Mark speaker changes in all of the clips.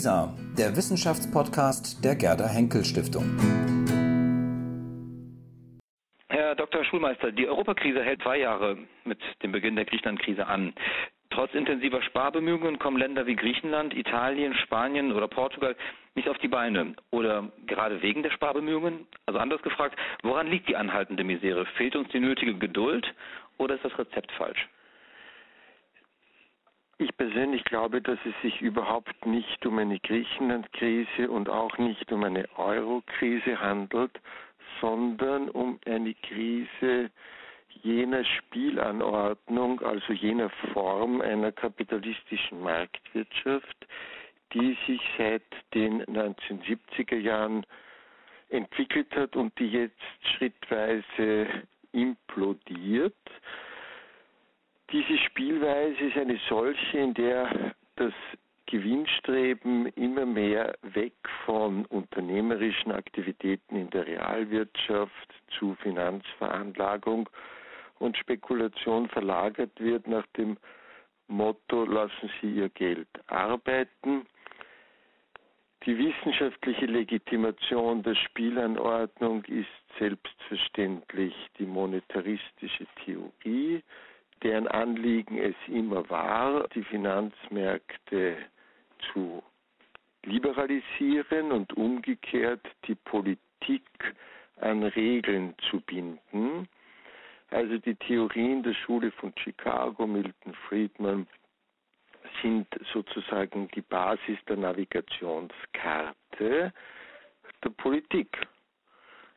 Speaker 1: WISA, der Wissenschaftspodcast der Gerda Henkel Stiftung.
Speaker 2: Herr Dr. Schulmeister, die Europakrise hält zwei Jahre mit dem Beginn der Griechenland-Krise an. Trotz intensiver Sparbemühungen kommen Länder wie Griechenland, Italien, Spanien oder Portugal nicht auf die Beine. Oder gerade wegen der Sparbemühungen? Also anders gefragt, woran liegt die anhaltende Misere? Fehlt uns die nötige Geduld oder ist das Rezept falsch?
Speaker 3: Ich persönlich glaube, dass es sich überhaupt nicht um eine Griechenland-Krise und auch nicht um eine Euro-Krise handelt, sondern um eine Krise jener Spielanordnung, also jener Form einer kapitalistischen Marktwirtschaft, die sich seit den 1970er Jahren entwickelt hat und die jetzt schrittweise implodiert. Diese Spielweise ist eine solche, in der das Gewinnstreben immer mehr weg von unternehmerischen Aktivitäten in der Realwirtschaft zu Finanzveranlagung und Spekulation verlagert wird nach dem Motto, lassen Sie Ihr Geld arbeiten. Die wissenschaftliche Legitimation der Spielanordnung ist selbstverständlich die monetaristische Theorie, deren Anliegen es immer war, die Finanzmärkte zu liberalisieren und umgekehrt die Politik an Regeln zu binden. Also die Theorien der Schule von Chicago, Milton Friedman, sind sozusagen die Basis der Navigationskarte der Politik.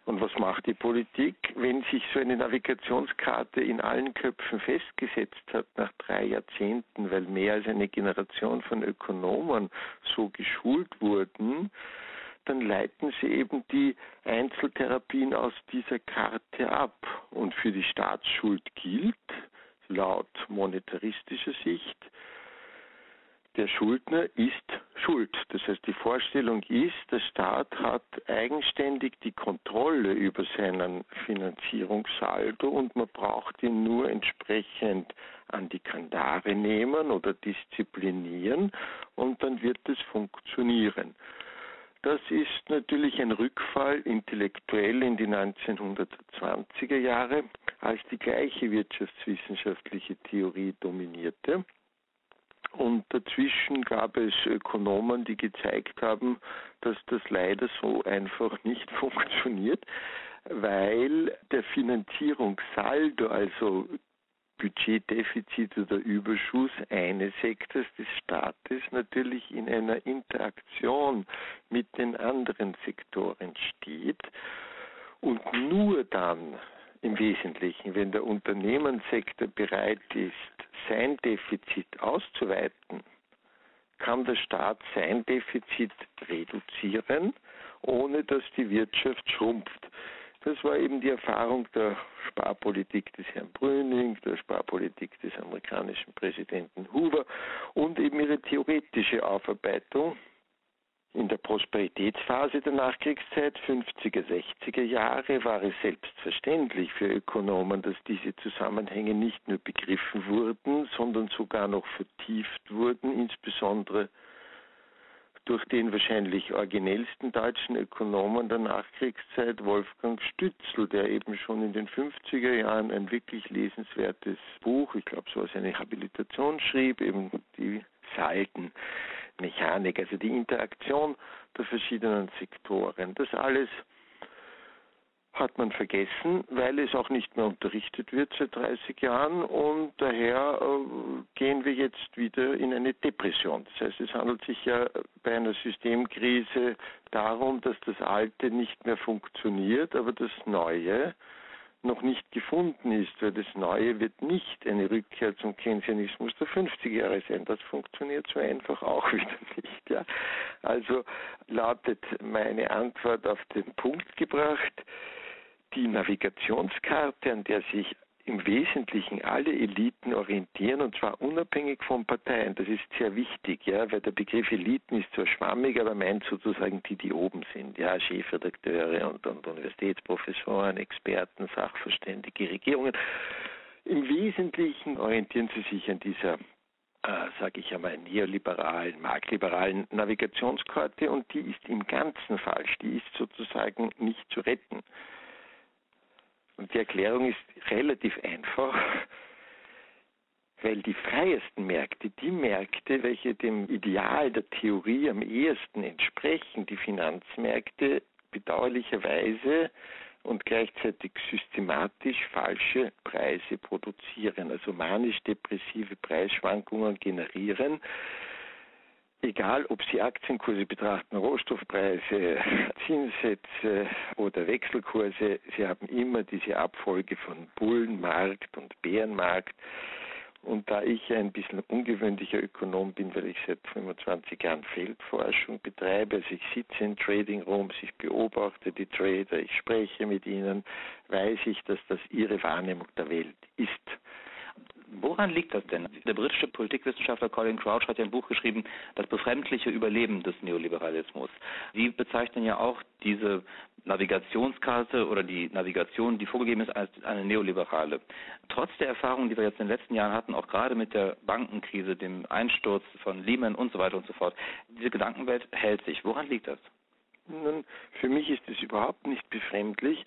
Speaker 3: Und was macht die Politik, wenn sich so eine Navigationskarte in allen Köpfen festgesetzt hat nach drei Jahrzehnten, weil mehr als eine Generation von Ökonomen so geschult wurden, dann leiten sie eben die Einzeltherapien aus dieser Karte ab. Und für die Staatsschuld gilt, laut monetaristischer Sicht, der Schuldner ist schuld. Das heißt, die Vorstellung ist, der Staat hat eigenständig die Kontrolle über seinen Finanzierungssaldo und man braucht ihn nur entsprechend an die Kandare nehmen oder disziplinieren und dann wird es funktionieren. Das ist natürlich ein Rückfall intellektuell in die 1920er Jahre, als die gleiche wirtschaftswissenschaftliche Theorie dominierte. Und dazwischen gab es Ökonomen, die gezeigt haben, dass das leider so einfach nicht funktioniert, weil der Finanzierungssaldo, also Budgetdefizit oder Überschuss eines Sektors des Staates natürlich in einer Interaktion mit den anderen Sektoren steht. Und nur dann im Wesentlichen, wenn der Unternehmenssektor bereit ist, sein Defizit auszuweiten, kann der Staat sein Defizit reduzieren, ohne dass die Wirtschaft schrumpft. Das war eben die Erfahrung der Sparpolitik des Herrn Brüning, der Sparpolitik des amerikanischen Präsidenten Hoover und eben ihre theoretische Aufarbeitung in der Prosperitätsphase der Nachkriegszeit, 50er, 60er Jahre, war es selbstverständlich für Ökonomen, dass diese Zusammenhänge nicht nur begriffen wurden, sondern sogar noch vertieft wurden, insbesondere durch den wahrscheinlich originellsten deutschen Ökonomen der Nachkriegszeit, Wolfgang Stützl, der eben schon in den 50er Jahren ein wirklich lesenswertes Buch, ich glaube so als eine Habilitation schrieb, eben die Salden Mechanik, also die Interaktion der verschiedenen Sektoren. Das alles hat man vergessen, weil es auch nicht mehr unterrichtet wird seit 30 Jahren und daher äh, gehen wir jetzt wieder in eine Depression. Das heißt, es handelt sich ja bei einer Systemkrise darum, dass das Alte nicht mehr funktioniert, aber das Neue noch nicht gefunden ist, weil das Neue wird nicht eine Rückkehr zum Keynesianismus der 50er Jahre sein. Das funktioniert so einfach auch wieder nicht. Ja. Also lautet meine Antwort auf den Punkt gebracht, die Navigationskarte, an der sich im Wesentlichen alle Eliten orientieren und zwar unabhängig von Parteien. Das ist sehr wichtig, ja, weil der Begriff Eliten ist zwar schwammig, aber meint sozusagen die, die oben sind, ja, Chefredakteure und, und Universitätsprofessoren, Experten, Sachverständige, Regierungen. Im Wesentlichen orientieren sie sich an dieser äh, sage ich einmal, neoliberalen, marktliberalen Navigationskarte und die ist im Ganzen falsch. Die ist sozusagen nicht zu retten. Und die Erklärung ist relativ einfach, weil die freiesten Märkte, die Märkte, welche dem Ideal der Theorie am ehesten entsprechen, die Finanzmärkte bedauerlicherweise und gleichzeitig systematisch falsche Preise produzieren, also manisch-depressive Preisschwankungen generieren, egal ob Sie Aktienkurse betrachten, Rohstoffpreise, Zinssätze oder Wechselkurse, Sie haben immer diese Abfolge von Bullenmarkt und Bärenmarkt. Und da ich ein bisschen ungewöhnlicher Ökonom bin, weil ich seit 25 Jahren Feldforschung betreibe, also ich sitze in Trading Rooms, ich beobachte die Trader, ich spreche mit ihnen, weiß ich, dass das ihre Wahrnehmung der Welt ist.
Speaker 2: Woran liegt das denn? Der britische Politikwissenschaftler Colin Crouch hat ja ein Buch geschrieben, Das befremdliche Überleben des Neoliberalismus. Sie bezeichnen ja auch diese Navigationskarte oder die Navigation, die vorgegeben ist, als eine neoliberale. Trotz der Erfahrungen, die wir jetzt in den letzten Jahren hatten, auch gerade mit der Bankenkrise, dem Einsturz von Lehman und so weiter und so fort, diese Gedankenwelt hält sich. Woran liegt das?
Speaker 3: Nun, für mich ist es überhaupt nicht befremdlich.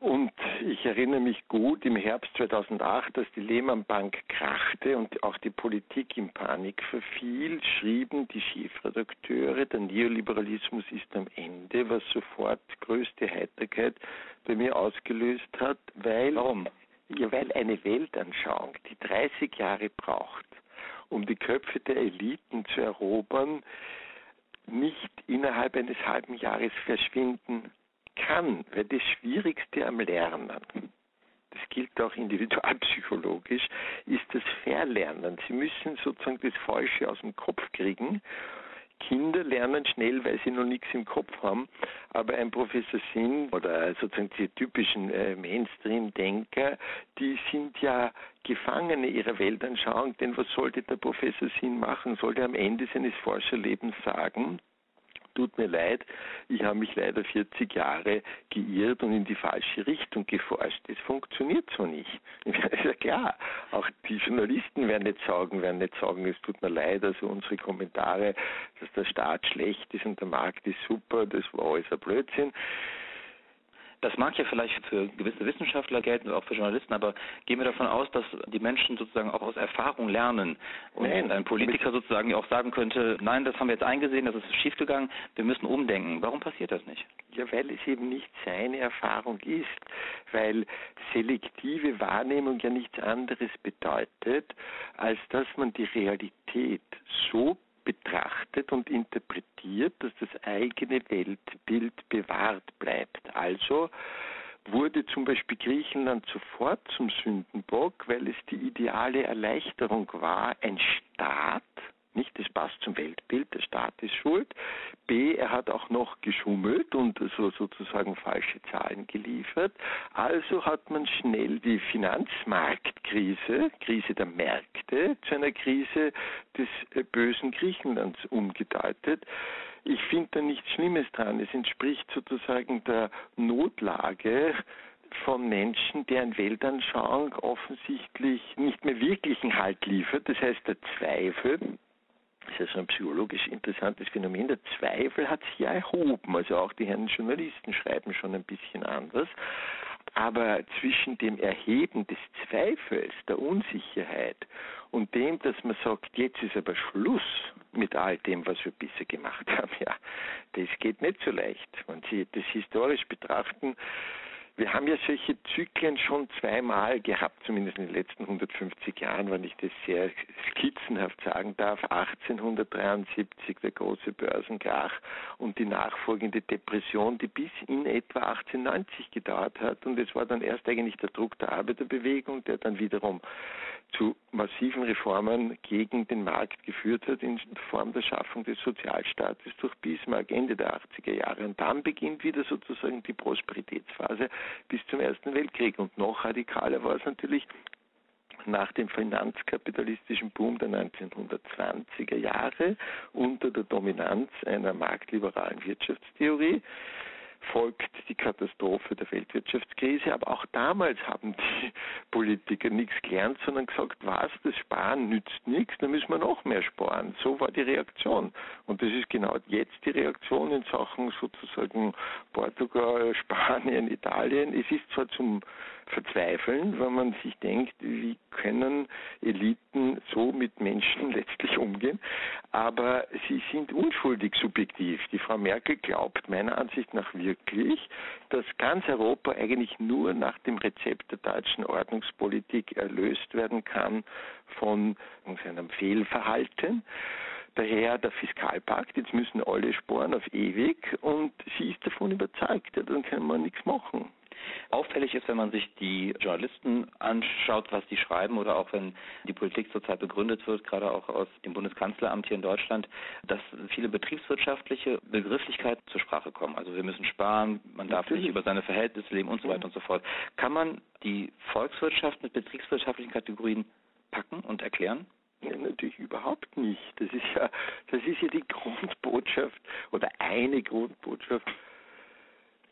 Speaker 3: Und ich erinnere mich gut im Herbst 2008, dass die Lehman Bank krachte und auch die Politik in Panik verfiel, schrieben die Chefredakteure, der Neoliberalismus ist am Ende, was sofort größte Heiterkeit bei mir ausgelöst hat, weil,
Speaker 2: Warum?
Speaker 3: Ja, weil eine Weltanschauung, die 30 Jahre braucht, um die Köpfe der Eliten zu erobern, nicht innerhalb eines halben Jahres verschwinden kann, weil das Schwierigste am Lernen, das gilt auch individualpsychologisch, ist das Verlernen. Sie müssen sozusagen das Falsche aus dem Kopf kriegen. Kinder lernen schnell, weil sie noch nichts im Kopf haben, aber ein Professor Sinn oder sozusagen die typischen äh, Mainstream-Denker, die sind ja Gefangene ihrer Weltanschauung, denn was sollte der Professor Sinn machen? Sollte er am Ende seines Forscherlebens sagen, tut mir leid, ich habe mich leider 40 Jahre geirrt und in die falsche Richtung geforscht. Das funktioniert so nicht. Ist ja klar, auch die Journalisten werden nicht sagen, werden nicht sagen, es tut mir leid, also unsere Kommentare, dass der Staat schlecht ist und der Markt ist super, das war alles ein Blödsinn.
Speaker 2: Das mag ja vielleicht für gewisse Wissenschaftler gelten oder auch für Journalisten, aber gehen wir davon aus, dass die Menschen sozusagen auch aus Erfahrung lernen und nein, ein Politiker sozusagen auch sagen könnte, nein, das haben wir jetzt eingesehen, das ist schiefgegangen, wir müssen umdenken. Warum passiert das nicht?
Speaker 3: Ja, weil es eben nicht seine Erfahrung ist, weil selektive Wahrnehmung ja nichts anderes bedeutet, als dass man die Realität so betrachtet und interpretiert, dass das eigene Weltbild bewahrt bleibt. Also wurde zum Beispiel Griechenland sofort zum Sündenbock, weil es die ideale Erleichterung war, ein Staat, nicht, das passt zum Weltbild, der Staat ist schuld. B, er hat auch noch geschummelt und so sozusagen falsche Zahlen geliefert. Also hat man schnell die Finanzmarktkrise, Krise der Märkte, zu einer Krise des äh, bösen Griechenlands umgedeutet. Ich finde da nichts Schlimmes dran. Es entspricht sozusagen der Notlage von Menschen, deren Weltanschauung offensichtlich nicht mehr wirklichen Halt liefert. Das heißt, der Zweifel das ist ja so ein psychologisch interessantes Phänomen. Der Zweifel hat sich ja erhoben. Also auch die Herren Journalisten schreiben schon ein bisschen anders. Aber zwischen dem Erheben des Zweifels, der Unsicherheit und dem, dass man sagt, jetzt ist aber Schluss mit all dem, was wir bisher gemacht haben, ja, das geht nicht so leicht. Wenn Sie das historisch betrachten, wir haben ja solche Zyklen schon zweimal gehabt, zumindest in den letzten 150 Jahren, wenn ich das sehr skizzenhaft sagen darf. 1873 der große Börsenkrach und die nachfolgende Depression, die bis in etwa 1890 gedauert hat. Und es war dann erst eigentlich der Druck der Arbeiterbewegung, der dann wiederum zu massiven Reformen gegen den Markt geführt hat in Form der Schaffung des Sozialstaates durch Bismarck Ende der 80er Jahre. Und dann beginnt wieder sozusagen die Prosperitätsphase bis zum Ersten Weltkrieg. Und noch radikaler war es natürlich nach dem finanzkapitalistischen Boom der 1920er Jahre unter der Dominanz einer marktliberalen Wirtschaftstheorie folgt die Katastrophe der Weltwirtschaftskrise. Aber auch damals haben die Politiker nichts gelernt, sondern gesagt, was, das Sparen nützt nichts, dann müssen wir noch mehr sparen. So war die Reaktion. Und das ist genau jetzt die Reaktion in Sachen sozusagen Portugal, Spanien, Italien. Es ist zwar zum Verzweifeln, wenn man sich denkt, wie können Eliten so mit Menschen letztlich umgehen, aber sie sind unschuldig subjektiv. Die Frau Merkel glaubt meiner Ansicht nach wirklich, dass ganz Europa eigentlich nur nach dem Rezept der deutschen Ordnungspolitik erlöst werden kann von seinem Fehlverhalten. Daher der Fiskalpakt, jetzt müssen alle sparen auf ewig und sie ist davon überzeugt, ja, dann kann man nichts machen.
Speaker 2: Auffällig ist, wenn man sich die Journalisten anschaut, was die schreiben oder auch wenn die Politik zurzeit begründet wird, gerade auch aus dem Bundeskanzleramt hier in Deutschland, dass viele betriebswirtschaftliche Begrifflichkeiten zur Sprache kommen. Also wir müssen sparen, man darf Natürlich. nicht über seine Verhältnisse leben und so weiter und so fort. Kann man die Volkswirtschaft mit betriebswirtschaftlichen Kategorien packen und erklären?
Speaker 3: Ja, natürlich überhaupt nicht. Das ist ja, das ist ja die Grundbotschaft oder eine Grundbotschaft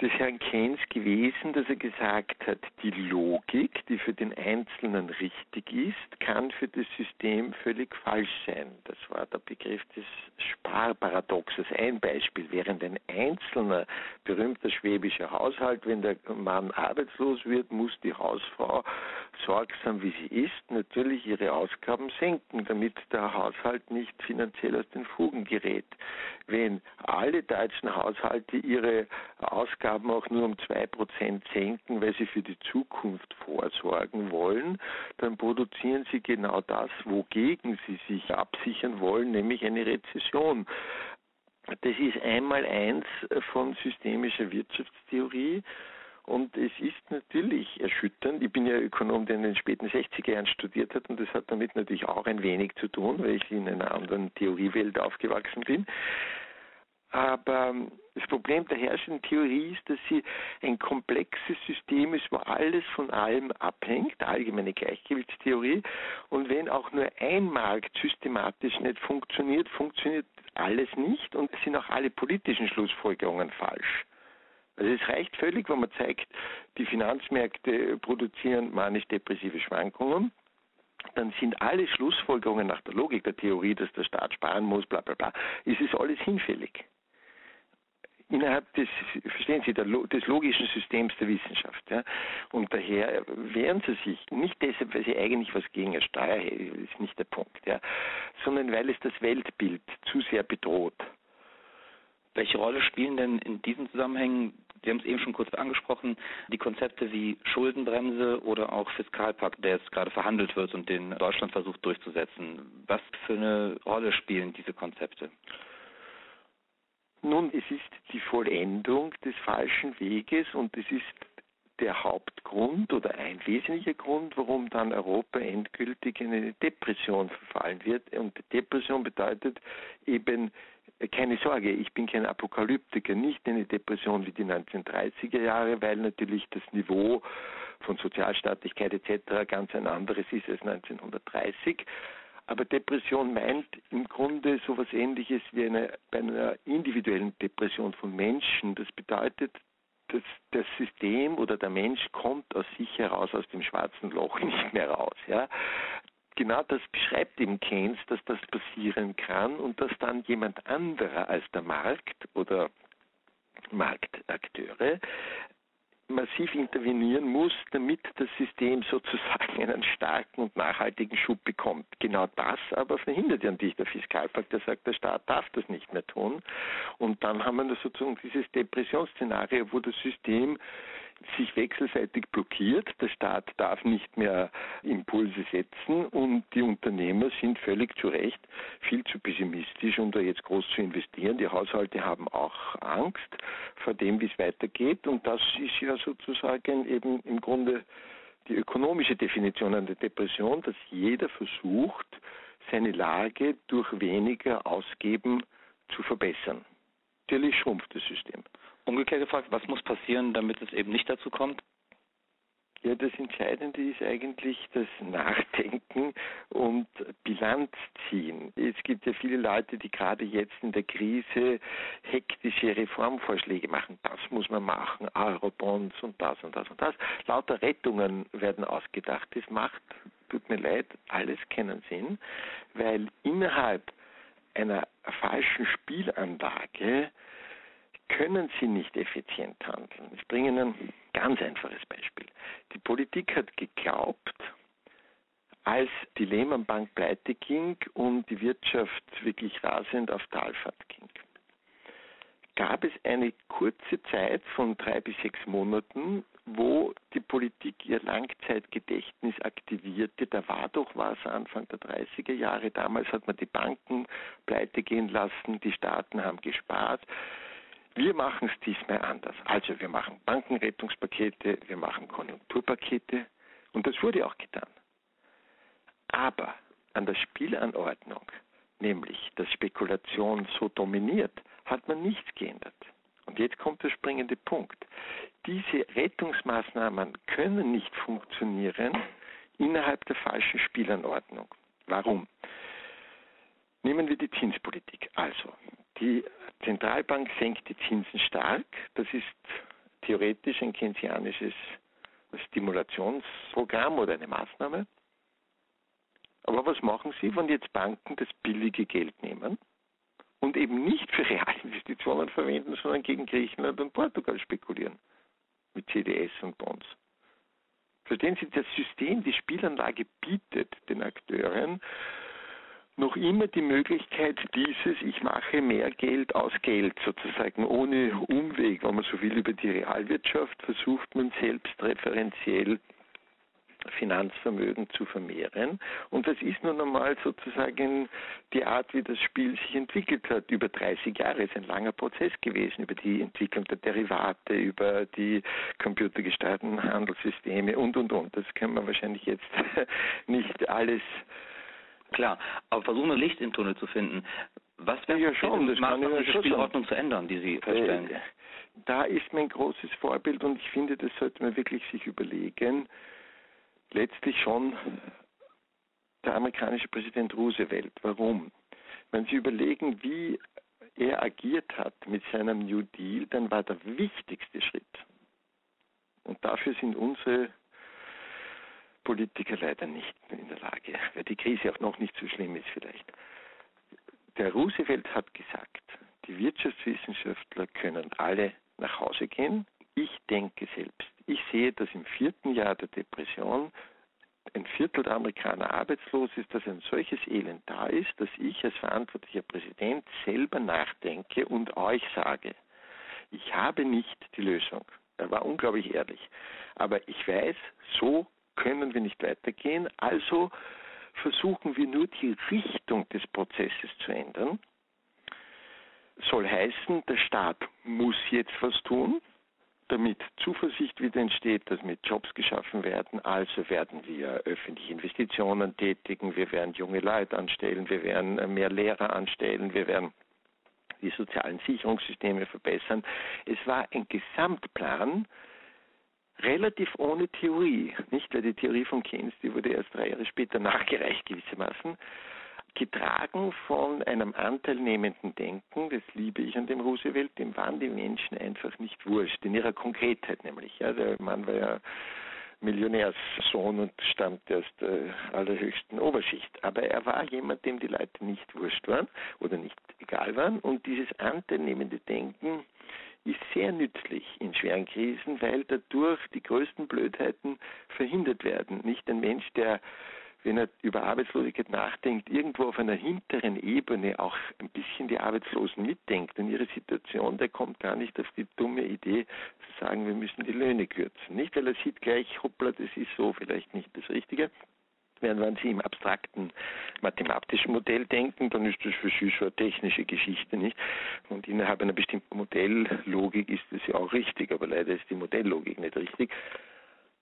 Speaker 3: des Herrn Keynes gewesen, dass er gesagt hat, die Logik, die für den Einzelnen richtig ist, kann für das System völlig falsch sein. Das war der Begriff des Sparparadoxes. Ein Beispiel, während ein einzelner berühmter schwäbischer Haushalt, wenn der Mann arbeitslos wird, muss die Hausfrau sorgsam wie sie ist, natürlich ihre Ausgaben senken, damit der Haushalt nicht finanziell aus den Fugen gerät. Wenn alle deutschen Haushalte ihre Ausgaben auch nur um zwei Prozent senken, weil sie für die Zukunft vorsorgen wollen, dann produzieren sie genau das, wogegen sie sich absichern wollen, nämlich eine Rezession. Das ist einmal eins von systemischer Wirtschaftstheorie. Und es ist natürlich erschütternd. Ich bin ja Ökonom, der in den späten 60er Jahren studiert hat und das hat damit natürlich auch ein wenig zu tun, weil ich in einer anderen Theoriewelt aufgewachsen bin. Aber das Problem der herrschenden Theorie ist, dass sie ein komplexes System ist, wo alles von allem abhängt, allgemeine Gleichgewichtstheorie. Und wenn auch nur ein Markt systematisch nicht funktioniert, funktioniert alles nicht und sind auch alle politischen Schlussfolgerungen falsch. Also es reicht völlig, wenn man zeigt, die Finanzmärkte produzieren manisch-depressive Schwankungen dann sind alle Schlussfolgerungen nach der Logik der Theorie, dass der Staat sparen muss, bla bla bla, ist es alles hinfällig. Innerhalb des, verstehen Sie, des logischen Systems der Wissenschaft. Ja? Und daher wehren sie sich, nicht deshalb, weil sie eigentlich was gegen eine Steuer hätten, ist nicht der Punkt, ja? sondern weil es das Weltbild zu sehr bedroht.
Speaker 2: Welche Rolle spielen denn in diesen Zusammenhängen, Sie haben es eben schon kurz angesprochen, die Konzepte wie Schuldenbremse oder auch Fiskalpakt, der jetzt gerade verhandelt wird und den Deutschland versucht durchzusetzen? Was für eine Rolle spielen diese Konzepte?
Speaker 3: Nun, es ist die Vollendung des falschen Weges und es ist der Hauptgrund oder ein wesentlicher Grund, warum dann Europa endgültig in eine Depression verfallen wird. Und Depression bedeutet eben keine Sorge, ich bin kein Apokalyptiker, nicht eine Depression wie die 1930er Jahre, weil natürlich das Niveau von Sozialstaatlichkeit etc. ganz ein anderes ist als 1930. Aber Depression meint im Grunde so etwas ähnliches wie eine, bei einer individuellen Depression von Menschen. Das bedeutet, dass das System oder der Mensch kommt aus sich heraus, aus dem schwarzen Loch nicht mehr raus. Ja genau das beschreibt eben Keynes, dass das passieren kann und dass dann jemand anderer als der Markt oder Marktakteure massiv intervenieren muss, damit das System sozusagen einen starken und nachhaltigen Schub bekommt. Genau das aber verhindert ja natürlich der Fiskalpakt, der sagt, der Staat darf das nicht mehr tun. Und dann haben wir sozusagen dieses Depressionsszenario, wo das System sich wechselseitig blockiert. Der Staat darf nicht mehr Impulse setzen und die Unternehmer sind völlig zu Recht viel zu pessimistisch, um da jetzt groß zu investieren. Die Haushalte haben auch Angst vor dem, wie es weitergeht und das ist ja sozusagen eben im Grunde die ökonomische Definition einer Depression, dass jeder versucht, seine Lage durch weniger Ausgeben zu verbessern. Natürlich schrumpft das System.
Speaker 2: Umgekehrt gefragt, was muss passieren, damit es eben nicht dazu kommt?
Speaker 3: Ja, das Entscheidende ist eigentlich das Nachdenken und Bilanz ziehen. Es gibt ja viele Leute, die gerade jetzt in der Krise hektische Reformvorschläge machen. Das muss man machen, Eurobonds und das und das und das. Lauter Rettungen werden ausgedacht. Das macht, tut mir leid, alles keinen Sinn, weil innerhalb einer falschen Spielanlage können sie nicht effizient handeln. Ich bringe Ihnen ein ganz einfaches Beispiel. Die Politik hat geglaubt, als die Lehman Bank pleite ging und die Wirtschaft wirklich rasend auf Talfahrt ging, gab es eine kurze Zeit von drei bis sechs Monaten, wo die Politik ihr Langzeitgedächtnis aktivierte. Da war doch was Anfang der 30er Jahre. Damals hat man die Banken pleite gehen lassen, die Staaten haben gespart. Wir machen es diesmal anders. Also wir machen Bankenrettungspakete, wir machen Konjunkturpakete und das wurde auch getan. Aber an der Spielanordnung, nämlich dass Spekulation so dominiert, hat man nichts geändert. Und jetzt kommt der springende Punkt. Diese Rettungsmaßnahmen können nicht funktionieren innerhalb der falschen Spielanordnung. Warum? Nehmen wir die Zinspolitik. Also, die Zentralbank senkt die Zinsen stark. Das ist theoretisch ein keynesianisches Stimulationsprogramm oder eine Maßnahme. Aber was machen Sie, wenn jetzt Banken das billige Geld nehmen und eben nicht für Realinvestitionen verwenden, sondern gegen Griechenland und Portugal spekulieren mit CDS und Bonds? Verstehen Sie, das System, die Spielanlage bietet den Akteuren noch immer die Möglichkeit dieses, ich mache mehr Geld aus Geld sozusagen, ohne Umweg, wenn man so will, über die Realwirtschaft, versucht man selbst referenziell Finanzvermögen zu vermehren. Und das ist nun einmal sozusagen die Art, wie das Spiel sich entwickelt hat. Über 30 Jahre ist ein langer Prozess gewesen, über die Entwicklung der Derivate, über die computergesteuerten Handelssysteme und, und, und. Das können wir wahrscheinlich jetzt nicht alles
Speaker 2: Klar, aber versuchen wir Licht im Tunnel zu finden. Was wäre
Speaker 3: ja schon, das
Speaker 2: Maßnahmen, ja diese Spielordnung sein. zu ändern, die Sie verstellen?
Speaker 3: Äh, da ist mein großes Vorbild und ich finde, das sollte man wirklich sich überlegen. Letztlich schon der amerikanische Präsident Roosevelt. Warum? Wenn Sie überlegen, wie er agiert hat mit seinem New Deal, dann war der wichtigste Schritt. Und dafür sind unsere Politiker leider nicht in der Lage, weil die Krise auch noch nicht so schlimm ist vielleicht. Der Roosevelt hat gesagt, die Wirtschaftswissenschaftler können alle nach Hause gehen. Ich denke selbst. Ich sehe, dass im vierten Jahr der Depression ein Viertel der Amerikaner arbeitslos ist, dass ein solches Elend da ist, dass ich als verantwortlicher Präsident selber nachdenke und euch sage, ich habe nicht die Lösung. Er war unglaublich ehrlich. Aber ich weiß, so können wir nicht weitergehen. Also versuchen wir nur die Richtung des Prozesses zu ändern. Soll heißen, der Staat muss jetzt was tun, damit Zuversicht wieder entsteht, dass mit Jobs geschaffen werden. Also werden wir öffentliche Investitionen tätigen, wir werden junge Leute anstellen, wir werden mehr Lehrer anstellen, wir werden die sozialen Sicherungssysteme verbessern. Es war ein Gesamtplan, relativ ohne Theorie, nicht? Weil die Theorie von Keynes, die wurde erst drei Jahre später nachgereicht gewissermaßen, getragen von einem anteilnehmenden Denken, das liebe ich an dem Roosevelt, dem waren die Menschen einfach nicht wurscht, in ihrer Konkretheit nämlich. Ja, der Mann war ja Millionärssohn und stammte aus der allerhöchsten Oberschicht. Aber er war jemand, dem die Leute nicht wurscht waren oder nicht egal waren. Und dieses anteilnehmende Denken ist sehr nützlich in schweren Krisen, weil dadurch die größten Blödheiten verhindert werden. Nicht ein Mensch, der, wenn er über Arbeitslosigkeit nachdenkt, irgendwo auf einer hinteren Ebene auch ein bisschen die Arbeitslosen mitdenkt und ihre Situation, der kommt gar nicht auf die dumme Idee zu sagen, wir müssen die Löhne kürzen. Nicht, weil er sieht gleich, hoppla, das ist so vielleicht nicht das Richtige. Während wenn Sie im abstrakten mathematischen Modell denken, dann ist das für Sie schon eine technische Geschichte, nicht? Und innerhalb einer bestimmten Modelllogik ist das ja auch richtig, aber leider ist die Modelllogik nicht richtig.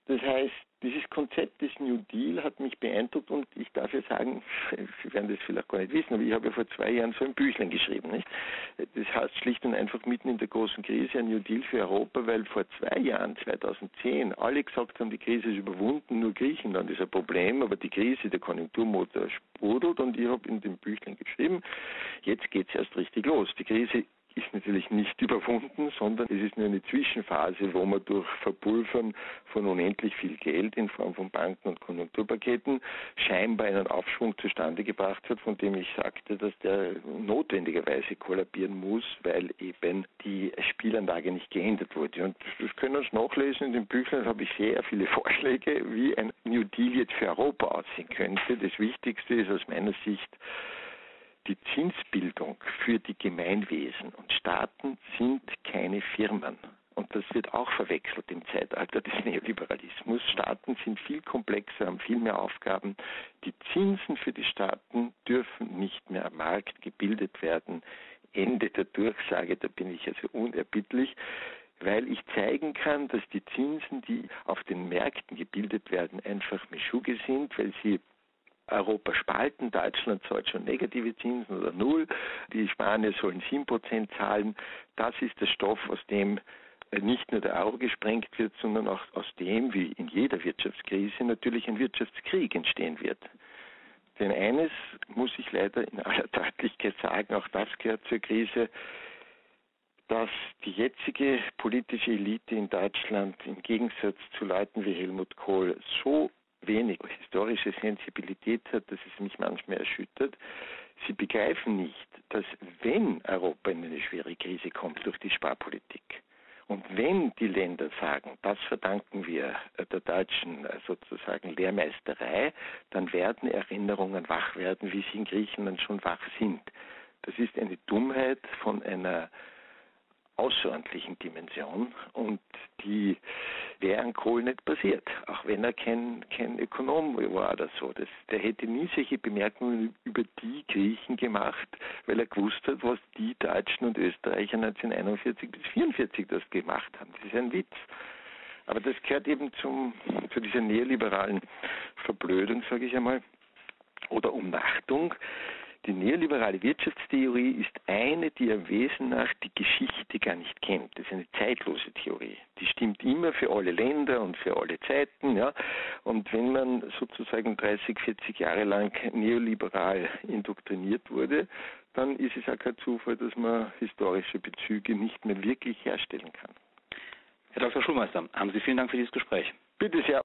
Speaker 3: Das heißt, dieses Konzept des New Deal hat mich beeindruckt und ich darf ja sagen, Sie werden das vielleicht gar nicht wissen, aber ich habe ja vor zwei Jahren so ein Büchlein geschrieben. Nicht? Das heißt schlicht und einfach mitten in der großen Krise ein New Deal für Europa, weil vor zwei Jahren, 2010, alle gesagt haben, die Krise ist überwunden, nur Griechenland ist ein Problem, aber die Krise, der Konjunkturmotor sprudelt und ich habe in dem Büchlein geschrieben, jetzt geht es erst richtig los. Die Krise ist natürlich nicht überwunden, sondern es ist nur eine Zwischenphase, wo man durch Verpulvern von unendlich viel Geld in Form von Banken und Konjunkturpaketen scheinbar einen Aufschwung zustande gebracht hat, von dem ich sagte, dass der notwendigerweise kollabieren muss, weil eben die Spielanlage nicht geändert wurde. Und das können Sie nachlesen in den Büchern, habe ich sehr viele Vorschläge, wie ein New Deal jetzt für Europa aussehen könnte. Das Wichtigste ist aus meiner Sicht, die Zinsbildung für die Gemeinwesen und Staaten sind keine Firmen. Und das wird auch verwechselt im Zeitalter des Neoliberalismus. Staaten sind viel komplexer, haben viel mehr Aufgaben. Die Zinsen für die Staaten dürfen nicht mehr am Markt gebildet werden. Ende der Durchsage, da bin ich also unerbittlich weil ich zeigen kann, dass die Zinsen, die auf den Märkten gebildet werden, einfach Mischuge sind, weil sie Europa spalten. Deutschland zahlt schon negative Zinsen oder null. Die Spanier sollen 7% zahlen. Das ist der Stoff, aus dem äh, nicht nur der Euro gesprengt wird, sondern auch aus dem, wie in jeder Wirtschaftskrise, natürlich ein Wirtschaftskrieg entstehen wird. Denn eines muss ich leider in aller Deutlichkeit sagen, auch das gehört zur Krise, dass die jetzige politische Elite in Deutschland im Gegensatz zu Leuten wie Helmut Kohl so wenig historische Sensibilität hat, dass es mich manchmal erschüttert. Sie begreifen nicht, dass wenn Europa in eine schwere Krise kommt durch die Sparpolitik und wenn die Länder sagen, das verdanken wir der deutschen sozusagen Lehrmeisterei, dann werden Erinnerungen wach werden, wie sie in Griechenland schon wach sind. Das ist eine Dummheit von einer außerordentlichen Dimension und die wäre an Kohl nicht passiert, auch wenn er kein, kein Ökonom war oder so. Das, der hätte nie solche Bemerkungen über die Griechen gemacht, weil er gewusst hat, was die Deutschen und Österreicher 1941 bis 1944 das gemacht haben. Das ist ein Witz. Aber das gehört eben zum, zu dieser neoliberalen Verblödung, sage ich einmal, oder Umnachtung, die neoliberale Wirtschaftstheorie ist eine, die am Wesen nach die Geschichte gar nicht kennt. Das ist eine zeitlose Theorie. Die stimmt immer für alle Länder und für alle Zeiten. Ja. Und wenn man sozusagen 30, 40 Jahre lang neoliberal indoktriniert wurde, dann ist es auch kein Zufall, dass man historische Bezüge nicht mehr wirklich herstellen kann.
Speaker 2: Herr Dr. Schulmeister, haben Sie vielen Dank für dieses Gespräch.
Speaker 3: Bitte sehr.